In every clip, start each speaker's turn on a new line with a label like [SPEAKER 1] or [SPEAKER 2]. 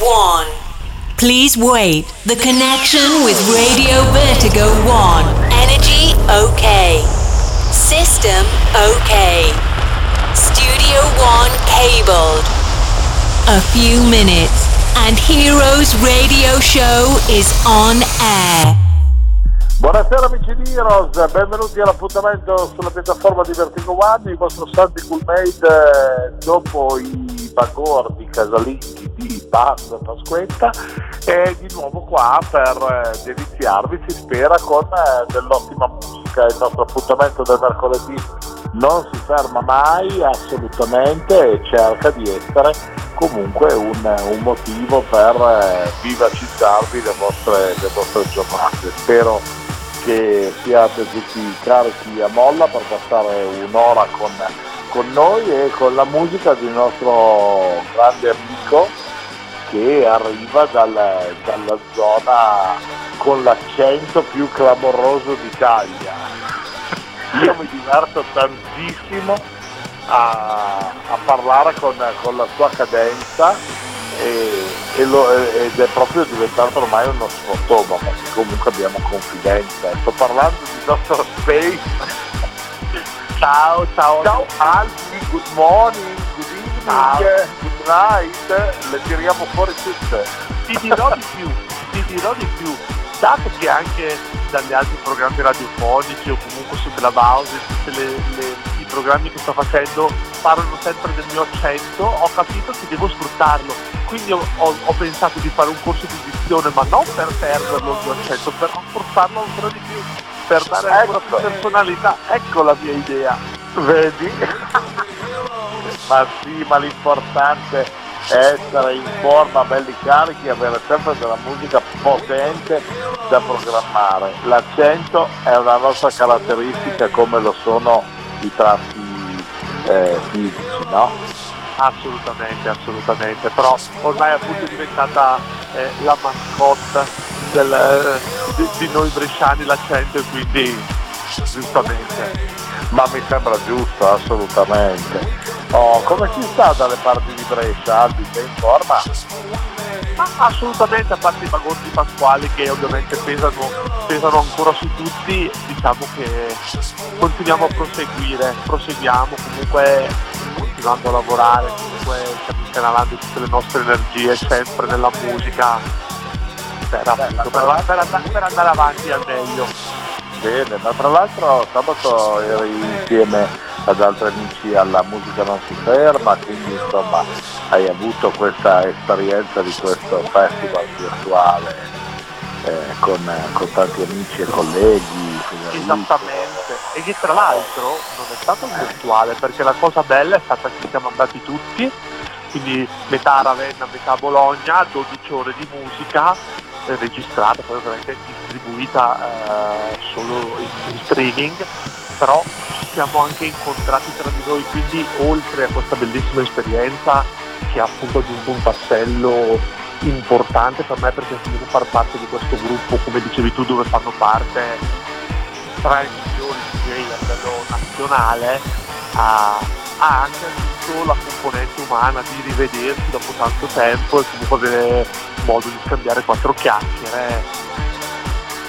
[SPEAKER 1] 1. Please wait. The connection with Radio Vertigo 1. Energy okay. System okay. Studio 1 cabled. A few minutes and Heroes Radio Show is on air.
[SPEAKER 2] Buonasera amici di Heroes, benvenuti all'appuntamento sulla piattaforma di Vertigo One, il vostro Santi Coolmade eh, dopo i bagordi casalinghi di Band Pasquetta e di nuovo qua per eh, deliziarvi, si spera, con eh, dell'ottima musica. Il nostro appuntamento del mercoledì non si ferma mai assolutamente e cerca di essere comunque un, un motivo per eh, vivacizzarvi le vostre, le vostre giornate. Spero che siate tutti carichi a molla per passare un'ora con, con noi e con la musica del nostro grande amico che arriva dal, dalla zona con l'accento più clamoroso d'Italia. Io mi diverto tantissimo a, a parlare con, con la sua cadenza e, e lo, ed è proprio diventato ormai uno sfottoma perché comunque abbiamo confidenza. Sto parlando di Dr. Space.
[SPEAKER 3] Ciao, ciao.
[SPEAKER 2] Ciao Albi, good morning,
[SPEAKER 3] Ciao.
[SPEAKER 2] good night, le tiriamo fuori tutte.
[SPEAKER 3] Ti dirò di più, ti dirò di più. Dato che anche dagli altri programmi radiofonici o comunque su Clubhouse, tutti i programmi che sto facendo parlano sempre del mio accento, ho capito che devo sfruttarlo. Quindi ho, ho- pensato di fare un corso di dizione, ma non per perderlo il mio accento, per rafforzarlo ancora di più, per dare ancora più
[SPEAKER 2] Ecco.
[SPEAKER 3] personalità. Ecco la mia idea.
[SPEAKER 2] Vedi? ma sì, ma l'importante è essere in forma, belli carichi, avere sempre della musica potente da programmare. L'accento è una nostra caratteristica come lo sono i tratti eh, fisici, no?
[SPEAKER 3] Assolutamente, assolutamente, però ormai appunto è diventata eh, la mascotte del, eh, di, di noi bresciani l'accento e quindi giustamente.
[SPEAKER 2] Ma mi sembra giusto, assolutamente. Oh, come si sta dalle parti di Brescia? Albi, sei in forma?
[SPEAKER 3] Ma assolutamente, a parte i bagordi pasquali che ovviamente pesano, pesano ancora su tutti, diciamo che continuiamo a proseguire, proseguiamo comunque continuando a lavorare, comunque stiamo incanalando tutte le nostre energie sempre nella musica per, appunto, per- per andare- per andare avanti al meglio.
[SPEAKER 2] Bene, ma tra l'altro sabato eri insieme ad altri amici alla Musica Non Si Ferma, quindi insomma hai avuto questa esperienza di questo festival virtuale eh, con, con tanti amici e colleghi.
[SPEAKER 3] Esattamente, e che tra l'altro non è stato virtuale perché la cosa bella è stata che siamo andati tutti, quindi metà Ravenna, metà Bologna, 12 ore di musica eh, registrata, poi ovviamente distribuita eh, solo in, in streaming, però ci siamo anche incontrati tra di noi, quindi oltre a questa bellissima esperienza che ha appunto aggiunto un tassello importante per me perché comunque far parte di questo gruppo, come dicevi tu, dove fanno parte tre milioni di DJ a livello nazionale, ha, ha anche aggiunto la componente umana di rivedersi dopo tanto tempo e comunque avere modo di scambiare quattro chiacchiere.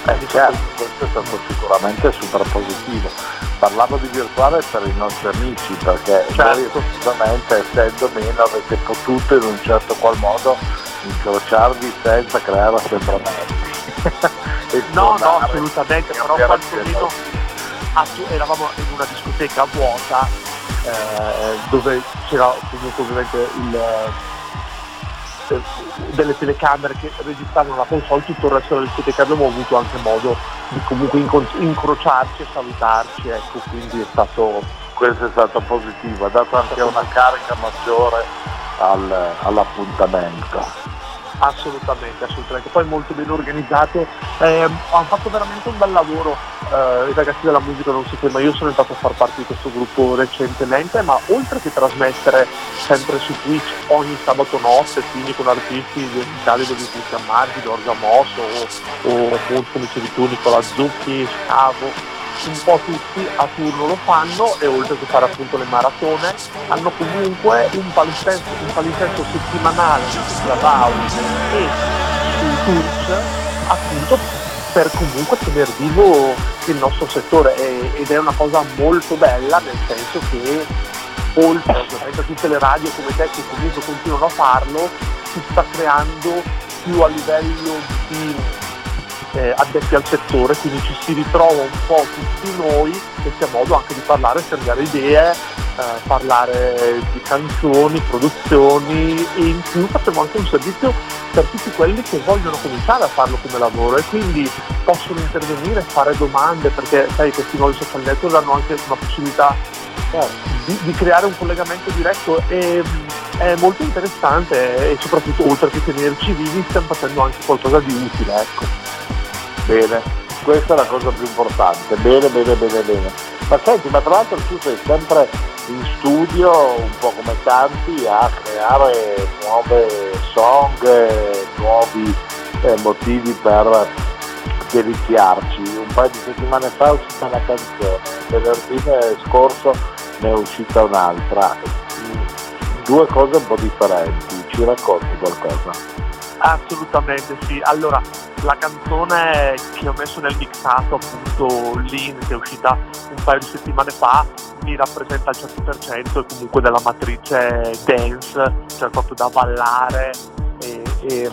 [SPEAKER 2] Eh, certo, questo è stato sicuramente super positivo. Parlavo di virtuale per i nostri amici perché voi
[SPEAKER 3] Certo.
[SPEAKER 2] effettivamente essendo meno avete potuto in un certo qual modo incrociarvi senza creare assembramenti.
[SPEAKER 3] No, no, assolutamente, però quantomeno attu- eravamo in una discoteca vuota eh, dove c'era comunque ovviamente il, eh, delle telecamere che registravano la console, tutto il resto delle discoteche abbiamo avuto anche modo di comunque incro- incrociarci e salutarci, ecco, quindi è stato
[SPEAKER 2] questo è stato positivo, ha dato anche una carica maggiore al- all'appuntamento.
[SPEAKER 3] Assolutamente, assolutamente. Poi molto ben organizzato. Eh, hanno fatto veramente un bel lavoro eh, i ragazzi della musica non si ferma. Io sono entrato a far parte di questo gruppo recentemente, ma oltre che trasmettere sempre su Twitch ogni sabato notte, quindi con artisti musicali dove Cristian Marchi, Giorgia Mosso o, o appunto come dicevi tu Nicola Zucchi, Scavo, un po' tutti a turno lo fanno e oltre che fare appunto le maratone hanno comunque un palinsesto, un palinsesto settimanale su Clubhouse e su Twitch appunto per comunque tenere vivo il nostro settore. Ed è una cosa molto bella nel senso che oltre a tutte le radio come te che comunque continuano a farlo si sta creando più a livello di eh, addetti al settore, quindi ci si ritrova un po' tutti noi e c'è modo anche di parlare, scambiare idee, eh, parlare di canzoni, produzioni e in più facciamo anche un servizio per tutti quelli che vogliono cominciare a farlo come lavoro e quindi possono intervenire, fare domande perché sai questi nuovi social network hanno anche una possibilità eh, di, di, creare un collegamento diretto e è molto interessante e soprattutto oltre che tenerci vivi stiamo facendo anche qualcosa di utile. Ecco.
[SPEAKER 2] Bene, questa è la cosa più importante, bene, bene, bene, bene. Ma senti, ma tra l'altro tu sei sempre in studio, un po' come tanti, a creare nuove song, nuovi eh, motivi per deliziarci. Un paio di settimane fa è uscita una canzone, venerdì scorso ne è uscita un'altra due cose un po' differenti, ci racconti qualcosa?
[SPEAKER 3] Assolutamente sì, allora la canzone che ho messo nel mixato appunto Lean che è uscita un paio di settimane fa mi rappresenta al 100% e comunque della matrice dance, cioè proprio da ballare e, e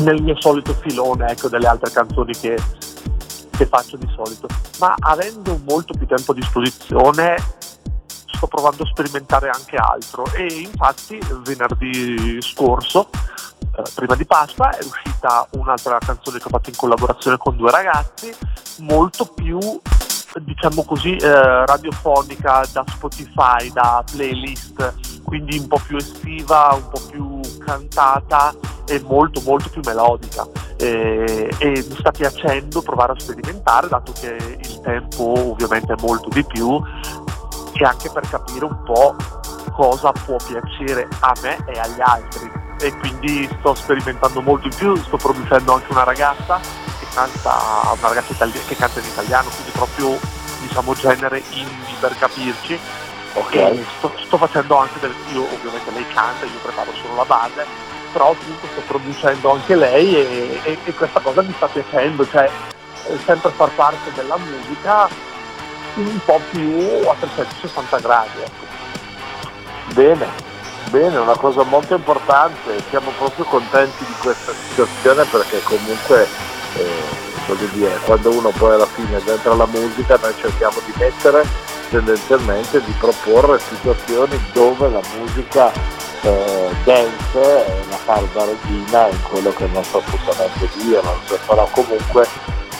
[SPEAKER 3] nel mio solito filone ecco, delle altre canzoni che, che faccio di solito, ma avendo molto più tempo a disposizione sto provando a sperimentare anche altro. E infatti venerdì scorso, prima di Pasqua, è uscita un'altra canzone che ho fatto in collaborazione con due ragazzi, molto più diciamo così eh, radiofonica da Spotify, da playlist, quindi un po' più estiva, un po' più cantata e molto molto più melodica. E, e mi sta piacendo provare a sperimentare dato che il tempo ovviamente è molto di più e anche per capire un po' cosa può piacere a me e agli altri e quindi sto sperimentando molto in più, sto producendo anche una ragazza che canta, una ragazza itali- che canta in italiano, quindi proprio diciamo genere indie per capirci. Okay. Sto, sto, facendo anche del, io ovviamente lei canta, io preparo solo la base, però appunto sto producendo anche lei e, e, e questa cosa mi sta piacendo, cioè sempre far parte della musica un po' più a 360 gradi. Ecco.
[SPEAKER 2] Bene, bene, una cosa molto importante, siamo proprio contenti di questa situazione perché comunque eh, dire, quando uno poi alla fine dentro la musica noi cerchiamo di mettere tendenzialmente di proporre situazioni dove la musica eh, dance è una falda regina in quello che è il nostro appuntamento di Heroes, però comunque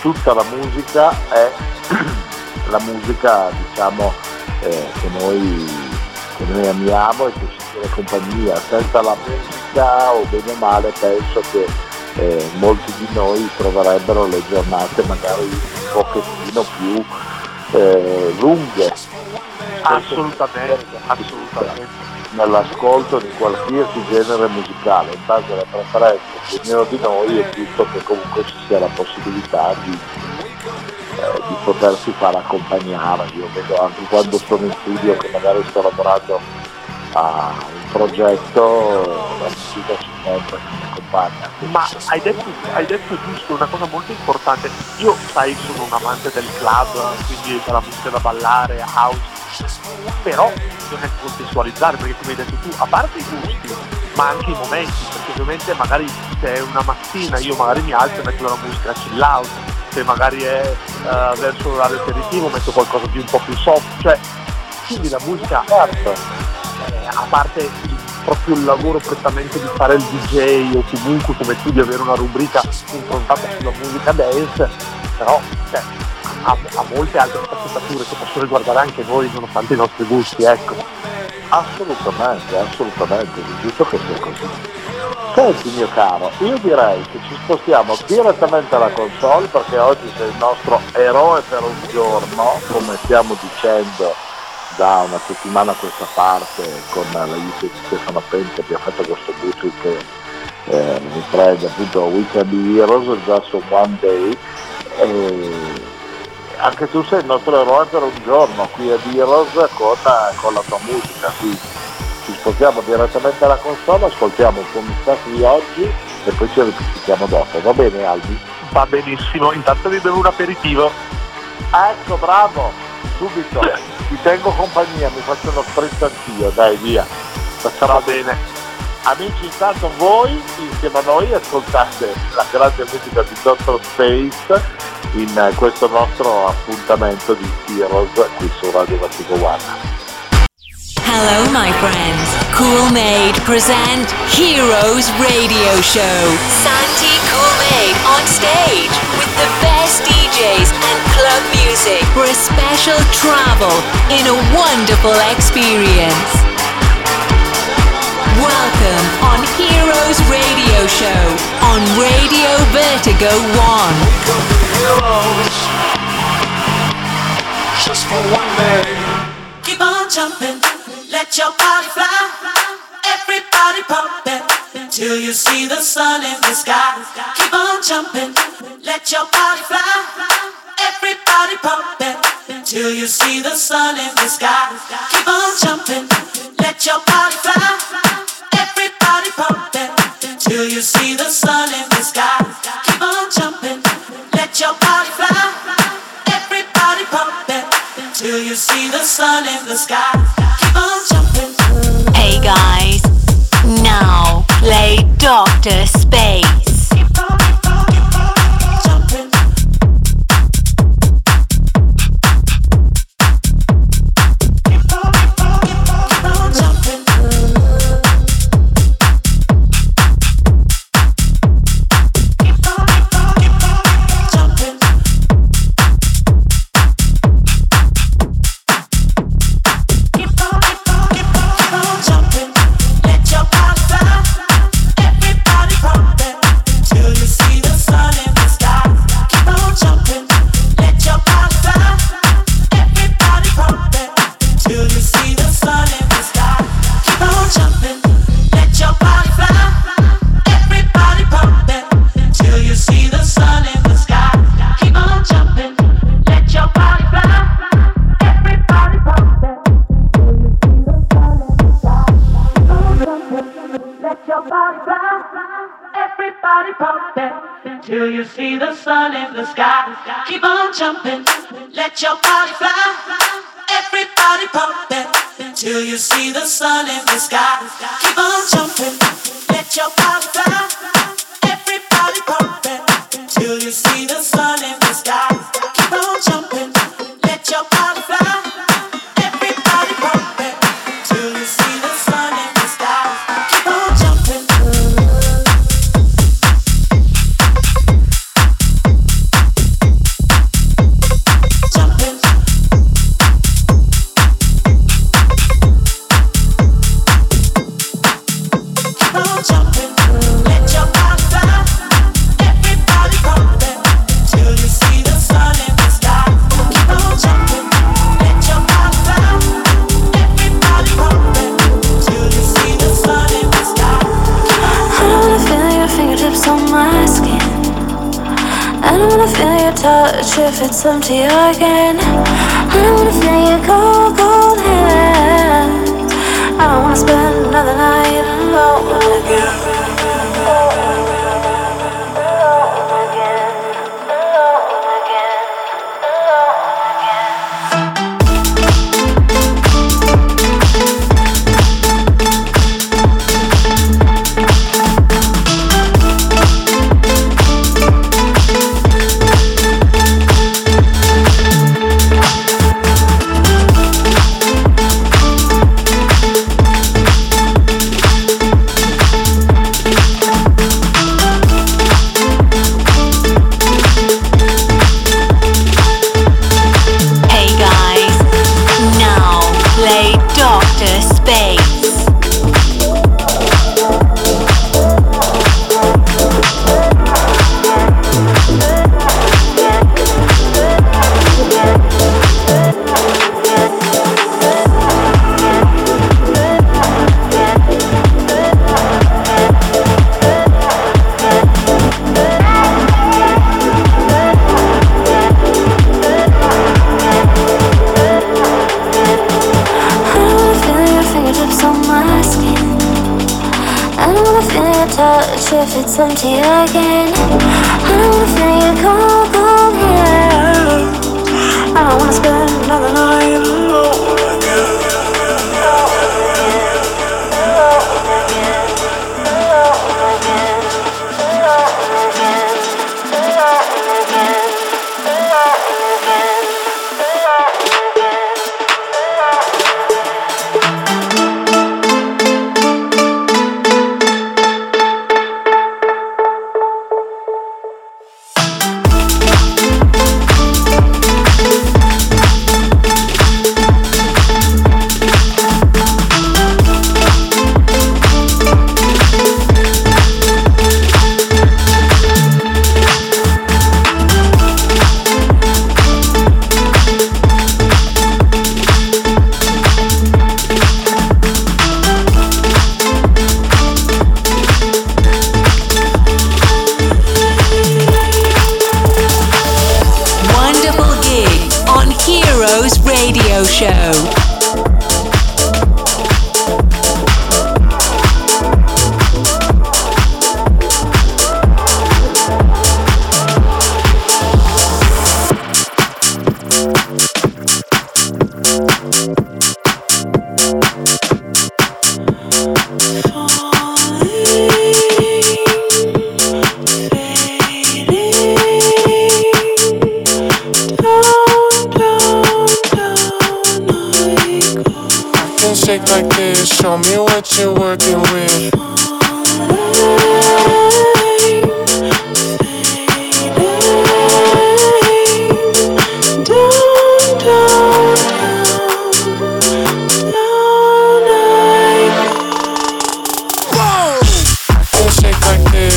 [SPEAKER 2] tutta la musica è la musica diciamo, eh, che, noi, che, noi, amiamo e che ci tiene compagnia. Senza la musica o bene o male penso che eh, molti di noi troverebbero le giornate magari un pochettino più eh, lunghe.
[SPEAKER 3] Assolutamente, assolutamente.
[SPEAKER 2] Nell'ascolto di qualsiasi genere musicale, in base alle preferenze di ognuno di noi è giusto che comunque ci sia la possibilità di eh, di potersi far accompagnare. Io vedo anche quando sono in studio che magari sto lavorando a un progetto, la musica ci sempre mi accompagna.
[SPEAKER 3] Ma hai detto, hai detto giusto una cosa molto importante, io sai sono un amante del club, quindi della musica da ballare, house, però bisogna contestualizzare perché come hai detto tu, a parte i gusti, ma anche i momenti, perché ovviamente magari se è una mattina io magari mi alzo e metto la musica chill out, se magari è uh, verso l'orario aperitivo metto qualcosa di un po' più soft, cioè quindi la musica certo, eh, a parte proprio il lavoro prettamente di fare il DJ o comunque come tu di avere una rubrica improntata sulla musica dance, però cioè, ha, ha, molte altre sfaccettature che possono riguardare anche noi nonostante i nostri gusti, ecco.
[SPEAKER 2] Assolutamente, assolutamente, è giusto che sia così. Senti mio caro, io direi che ci spostiamo direttamente alla console perché oggi sei il nostro eroe per un giorno, come stiamo dicendo da una settimana a questa parte con l'aiuto di Stefano Pente abbiamo fatto questo booking che eh, riprende appunto Weekend Heroes su One Day. E, anche tu sei il nostro eroe per un giorno qui a Heroes con, con la tua musica, quindi ci spostiamo direttamente alla console, ascoltiamo un messaggio di oggi e poi ci ripetiamo dopo. Va bene Albi?
[SPEAKER 3] Va benissimo, intanto vi bevo un aperitivo.
[SPEAKER 2] Ecco, bravo, subito, ti tengo compagnia, mi faccio uno spritz anch'io, dai via.
[SPEAKER 3] Facciamo Va bene.
[SPEAKER 2] Amici, intanto voi insieme a noi ascoltate la grande musica di Dr. Space in questo nostro appuntamento di Heroes qui su Radio Vatico One.
[SPEAKER 4] Hello, my friends. Cool Made present Heroes Radio Show. Santi Cool Made on stage with the best DJs and club music for a special travel in a wonderful experience. Welcome on Heroes Radio Show on Radio Vertigo 1.
[SPEAKER 1] Just for one day.
[SPEAKER 5] Keep on jumping. Let your body fly. Everybody pump till you see the sun in the sky. Keep on jumping. Let your body fly. Everybody pump till you see the sun in the sky. Keep on jumping. Let your body fly. Everybody pump till you see the sun in the sky. Keep on jumping. Let your body fly. Everybody pump till you see the sun in the sky.
[SPEAKER 4] practice.
[SPEAKER 6] It's empty again. I don't wanna feel your cold, wanna spend.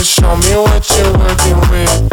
[SPEAKER 1] Show
[SPEAKER 7] me what you're working with.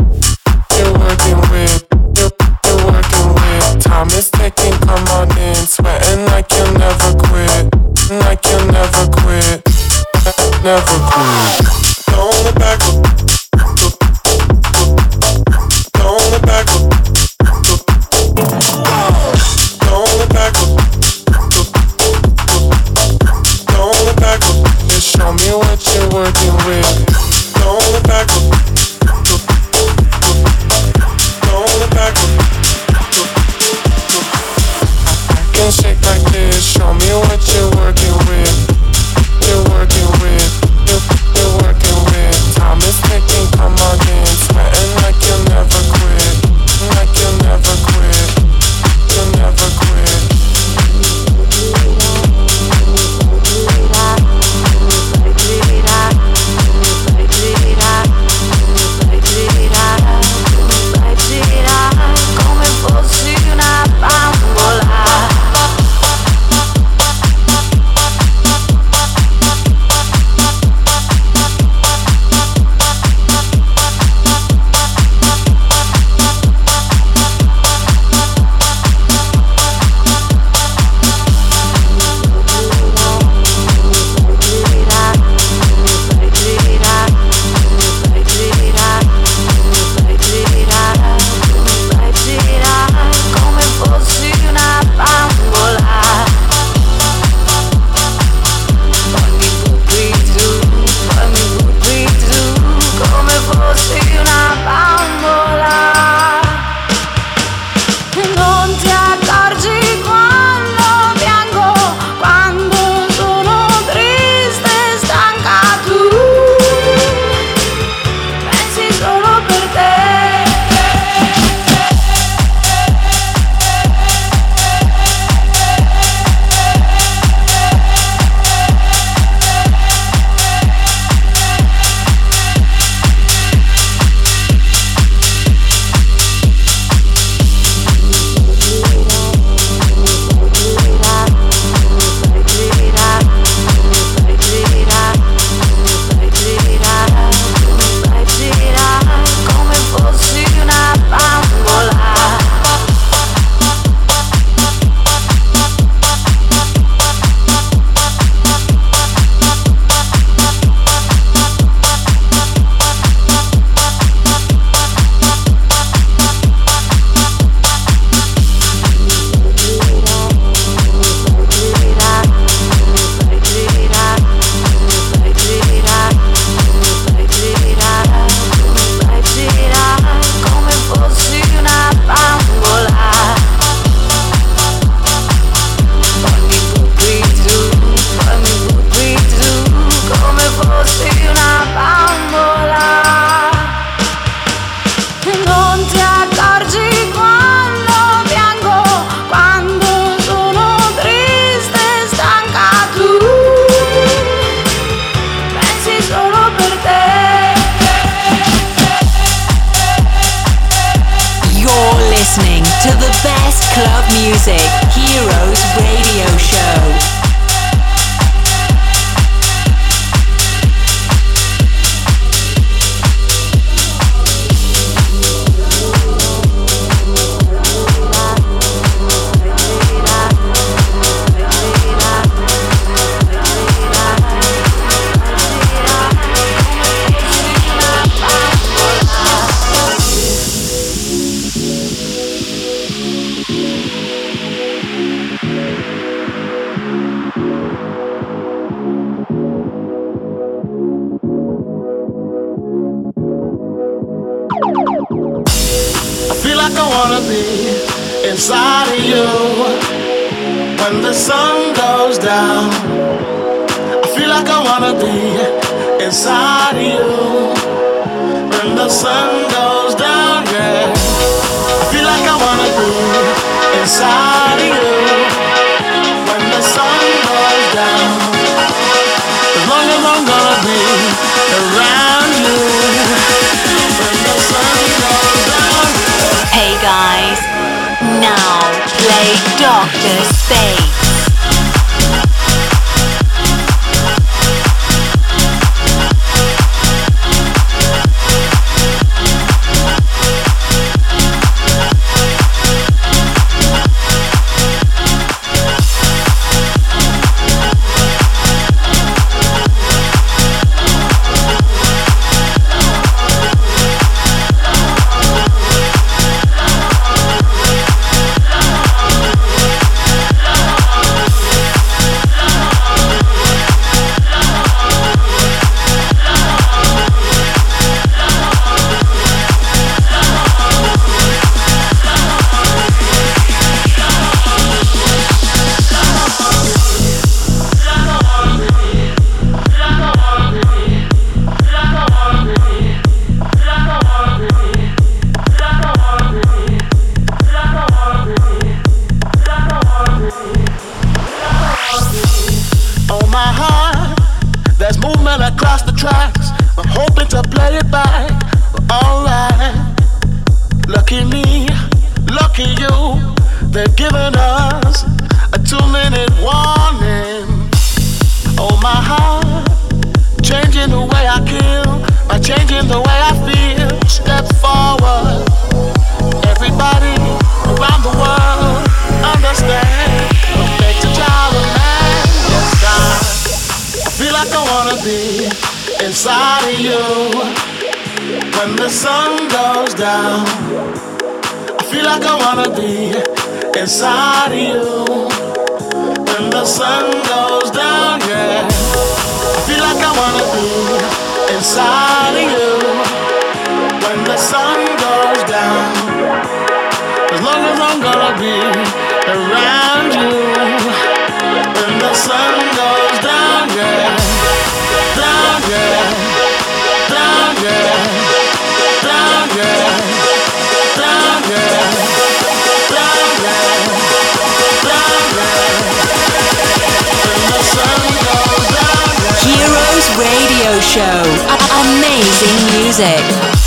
[SPEAKER 5] music.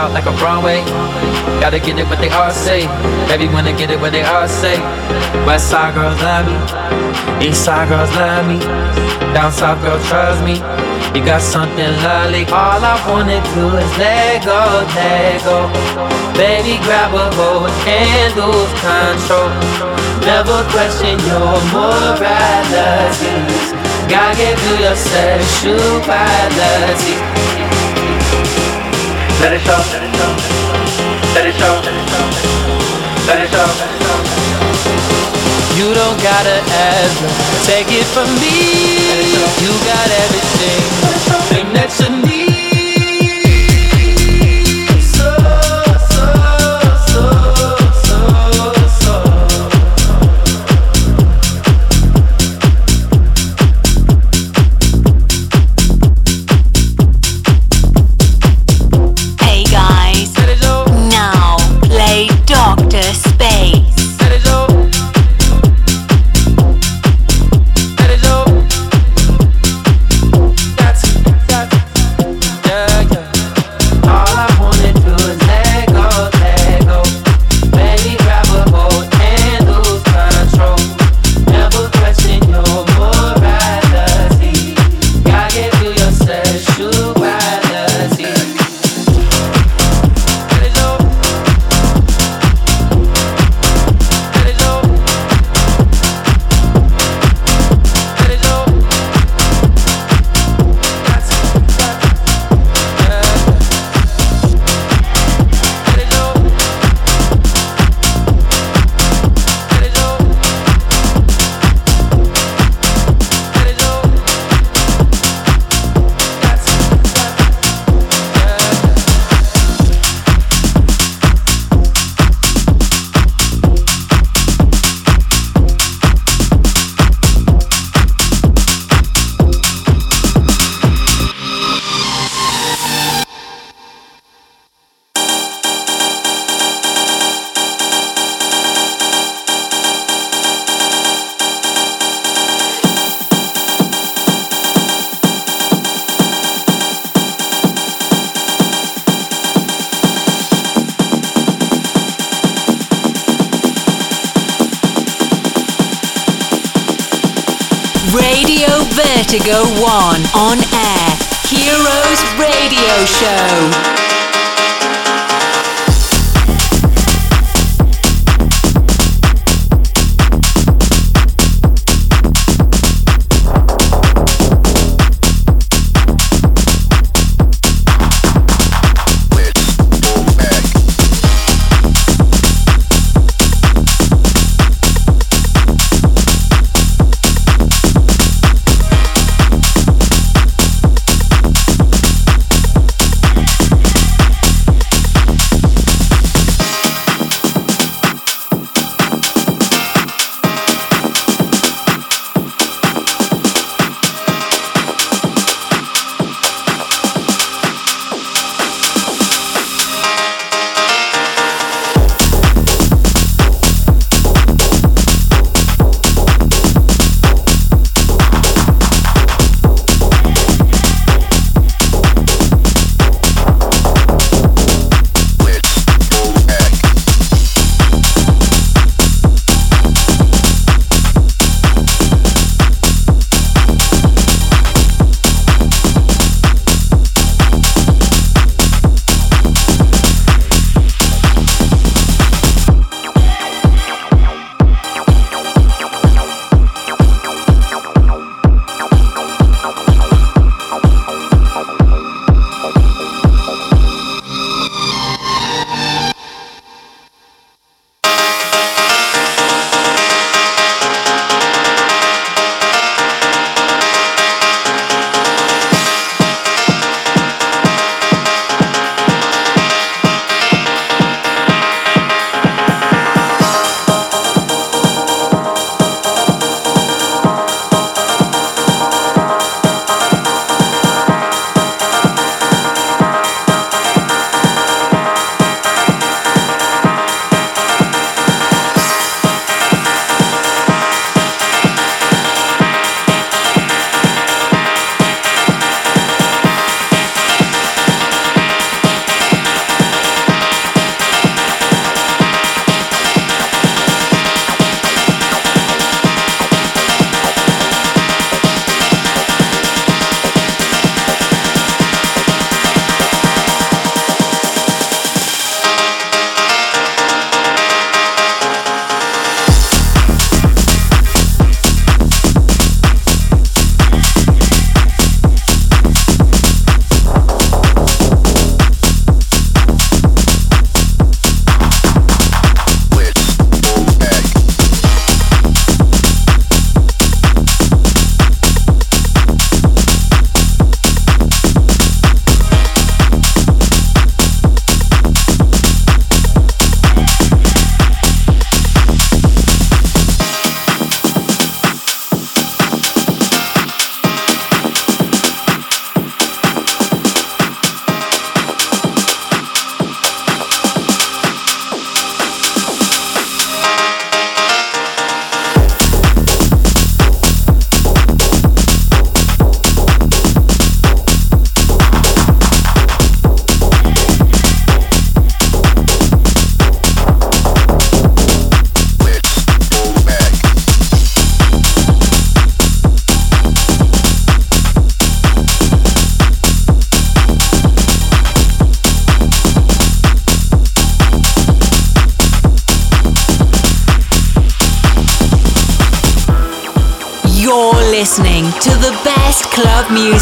[SPEAKER 8] Out like a Broadway. Gotta get it what they all say. Baby wanna get it what they all say. West side girls love me. East side girls love me. Down south girls trust me. You got something lovely. All I wanna do is let go, let go. Baby, grab a hold and lose control. Never question your morality. Gotta get through your sexuality. Let it show, let it show, let it show. You don't gotta ever take it from me. You got everything that you need.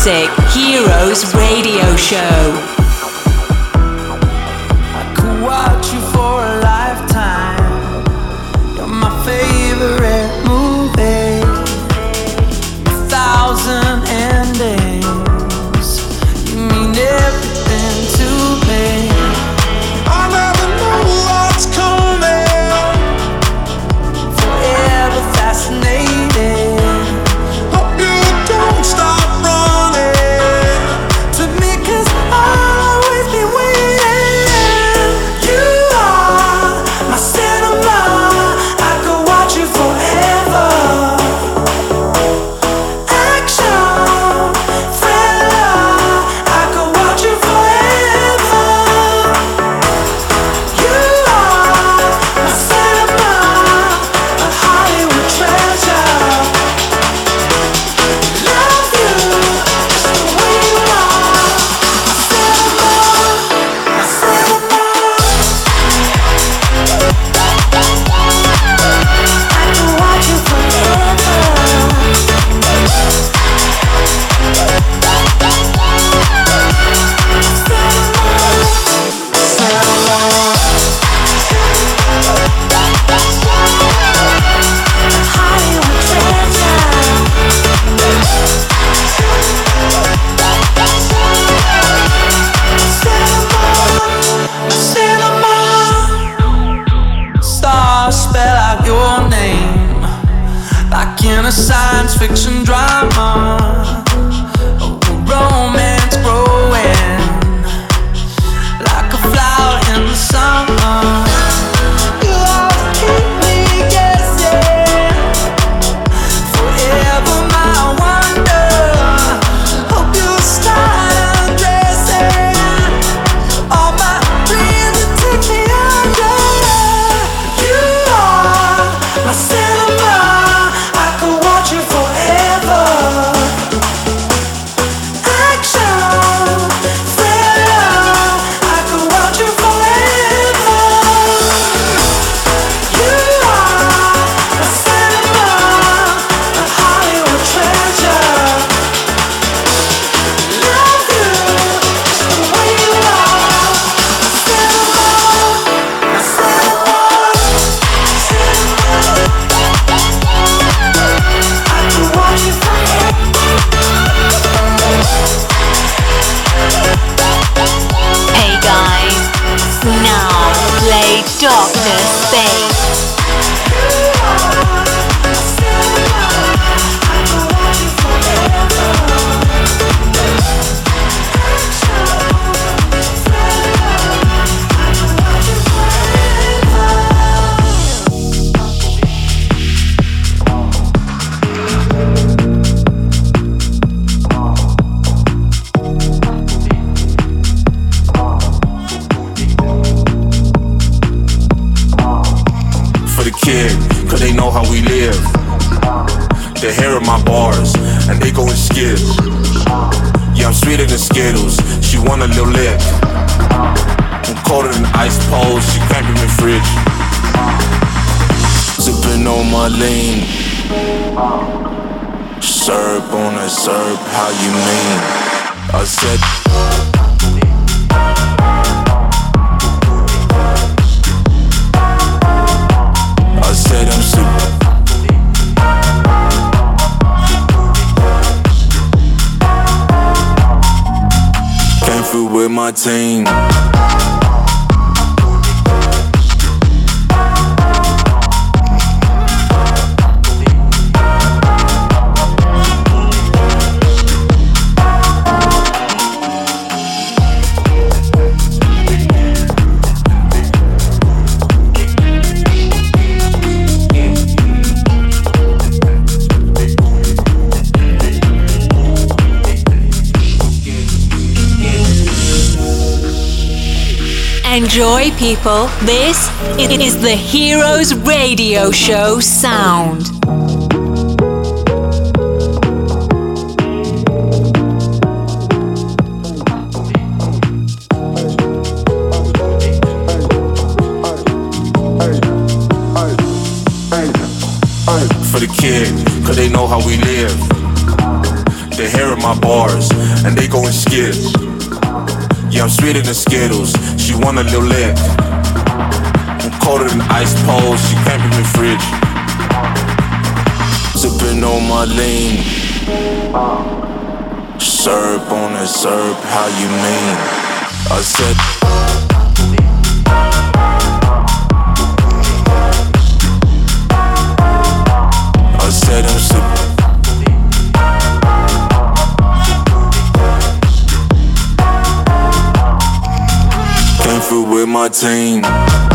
[SPEAKER 1] music. Enjoy, people. This is the Heroes Radio Show sound.
[SPEAKER 9] For the kid, cause they know how we live. They hearing my bars and they going skip. Yeah, I'm sweeter than Skittles. She want a little lick. I'm colder than ice poles. She cramping the fridge. Sipping on my lean. Syrup on that syrup, how you mean? I said. With my team.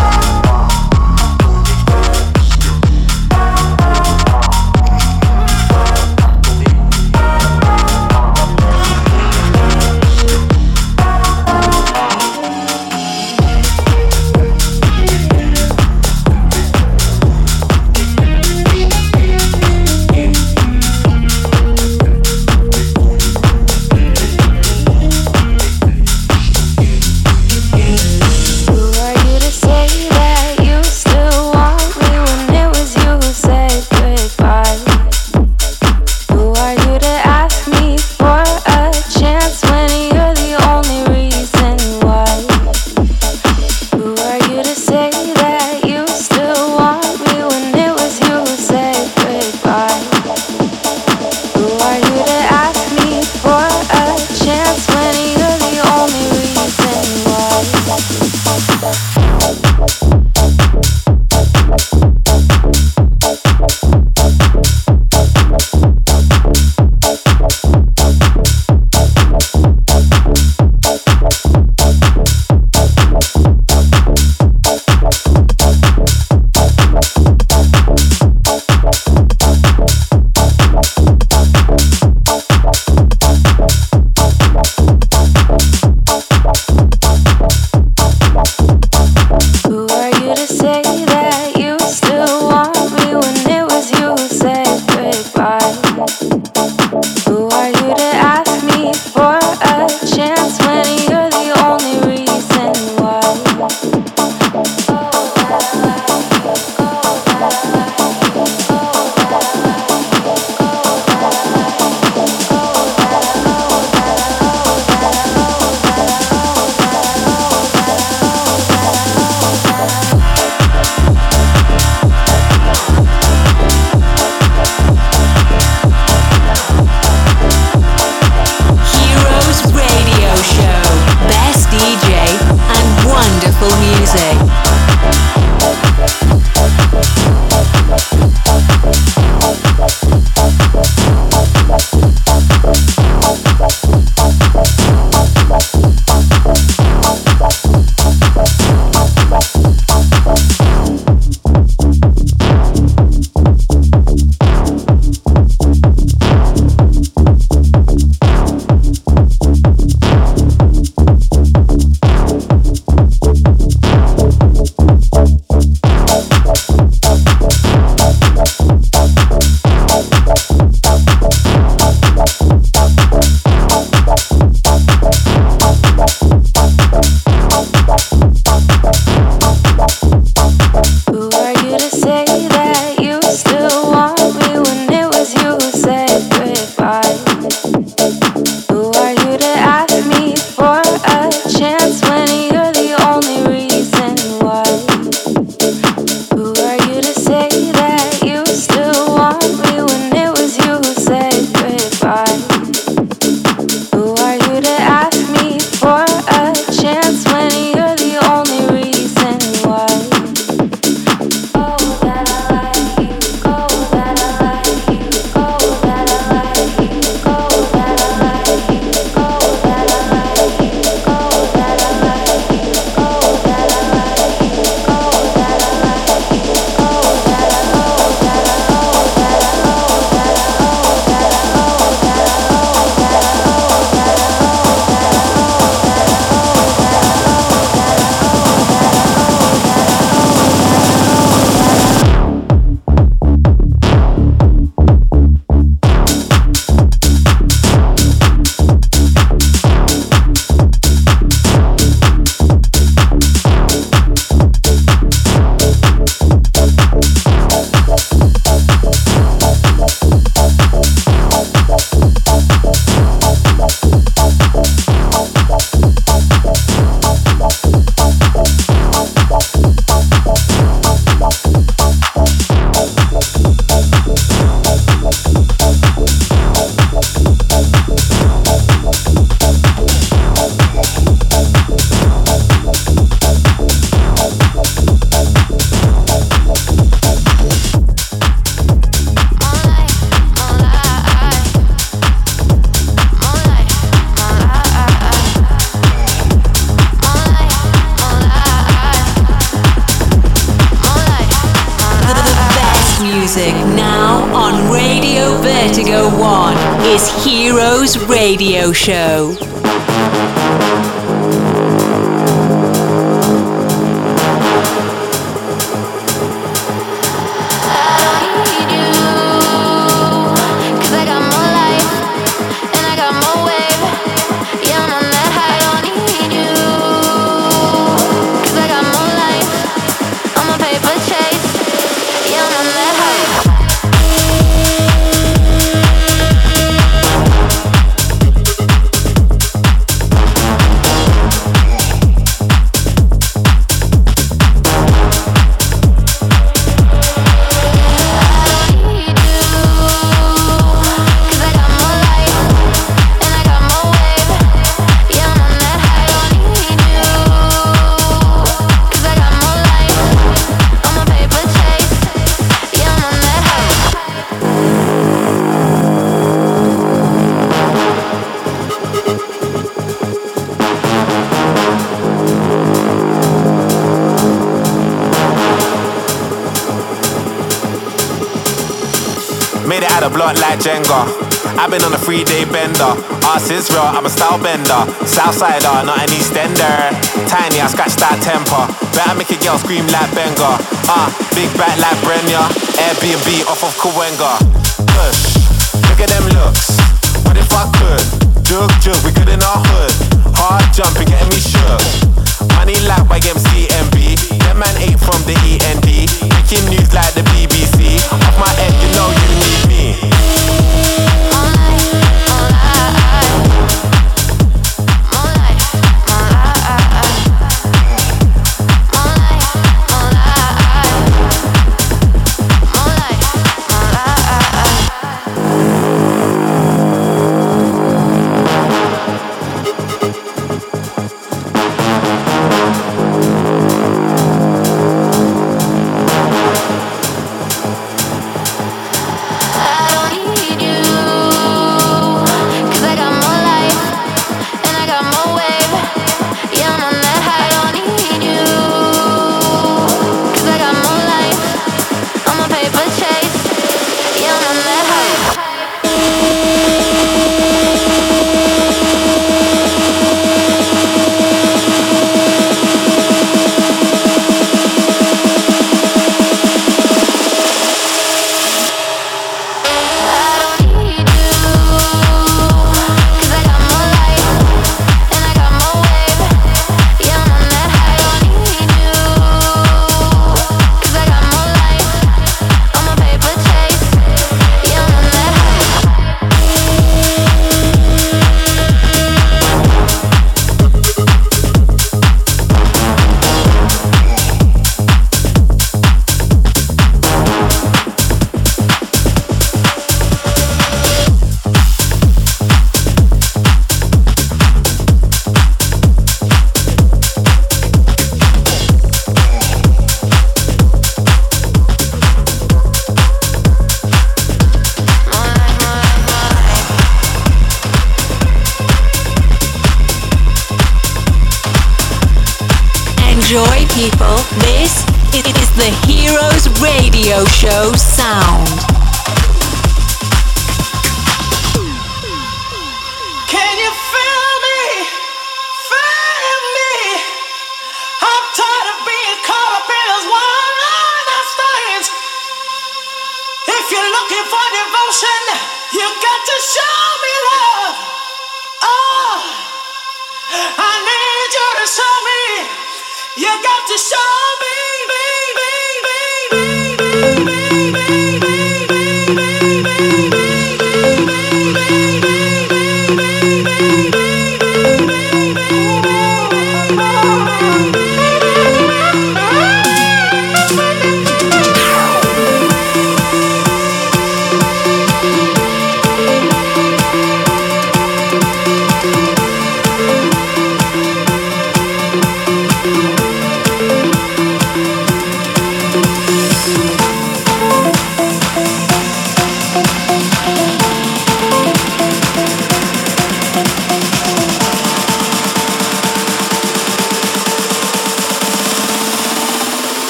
[SPEAKER 10] Jenga. I've been on a three day bender. Ass is real, I'm a style bender. Southsider, not an Eastender. Tiny, I scratch that temper. Better make a girl scream like Benga. Ah, uh, big back like Brenya. Airbnb off of Kawenga. Push, look at them looks. What if I could? Jug, jug, we good in our hood. Hard jumping, getting me shook. Money like YMCMB. That man ate from the END. Making news like the BBC. Off my head, you know you need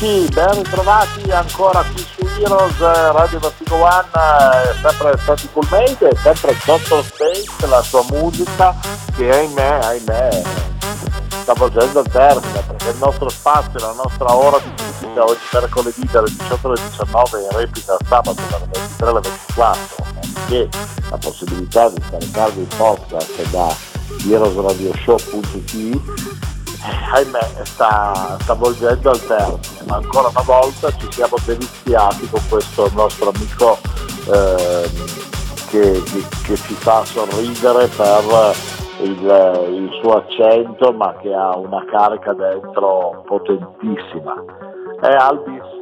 [SPEAKER 2] Amici, ben ritrovati ancora qui su Heroes Radio Vertigo One, eh, sempre stati cool made, sempre Dottor Space, la sua musica che ahimè, ahimè, sta volgendo al termine perché il nostro spazio, la nostra ora di musica oggi mercoledì dalle 18 alle 19 in replica sabato dalle 23 alle 24, nonché la possibilità di scaricarvi il podcast da heroesradioshow.it ahimè sta, sta volgendo al termine, ma ancora una volta ci siamo deliziati con questo nostro amico eh, che, che, che, ci fa sorridere per il, il, suo accento ma che ha una carica dentro potentissima. È Albis.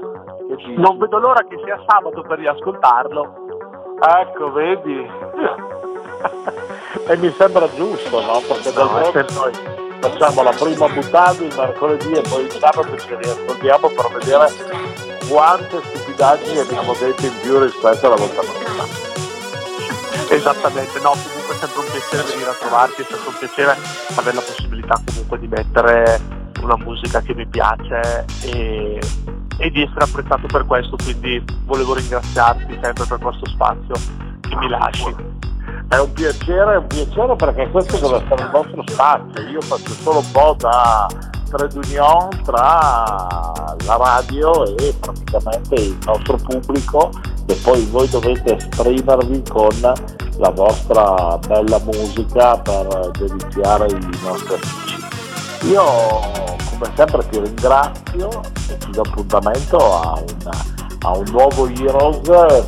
[SPEAKER 3] Non vedo l'ora che sia sabato per riascoltarlo.
[SPEAKER 2] Ecco, vedi? e mi sembra giusto, no? Perché no, dal noi facciamo la prima buttata il mercoledì e poi il sabato ci riascoltiamo per vedere quante stupidaggini abbiamo detto in più rispetto alla volta passata.
[SPEAKER 3] Esattamente, no, comunque è sempre un piacere venire a trovarti, è sempre un piacere avere la possibilità comunque di mettere una musica che mi piace e, e di essere apprezzato per questo, quindi volevo ringraziarti sempre per questo spazio che mi lasci.
[SPEAKER 2] È un piacere, è un piacere perché questo deve essere il vostro spazio. Io faccio solo un po' da trade union tra la radio e praticamente il nostro pubblico e poi voi dovete esprimervi con la vostra bella musica per deliziare i nostri amici. Io come sempre ti ringrazio e ti do appuntamento a una a un nuovo Heroes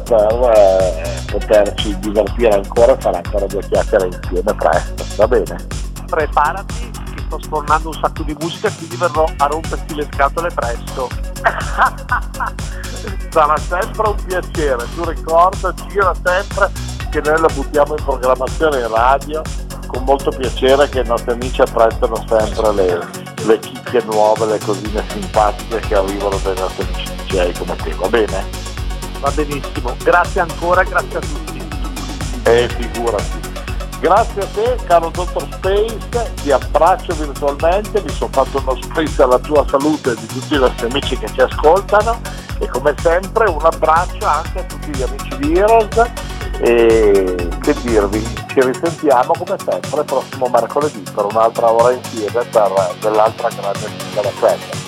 [SPEAKER 2] per eh, poterci divertire ancora e fare ancora due chiacchiere insieme presto, va bene?
[SPEAKER 3] Preparati che sto sfornando un sacco di musica quindi verrò a romperti le scatole presto.
[SPEAKER 2] Sarà sempre un piacere, tu ricorda, gira sempre che noi la buttiamo in programmazione in radio con molto piacere che i nostri amici apprezzano sempre le, le chicche nuove, le cosine simpatiche che arrivano dai nostri amici DJ come te, va bene?
[SPEAKER 3] Va benissimo, grazie ancora, grazie a tutti.
[SPEAKER 2] E eh, figurati. Grazie a te, caro Dottor Space, ti abbraccio virtualmente, mi sono fatto uno space alla tua salute e di tutti i nostri amici che ci ascoltano e come sempre un abbraccio anche a tutti gli amici di Heroes e che dirvi, ci risentiamo come sempre il prossimo mercoledì per un'altra ora insieme per dell'altra grande della festa.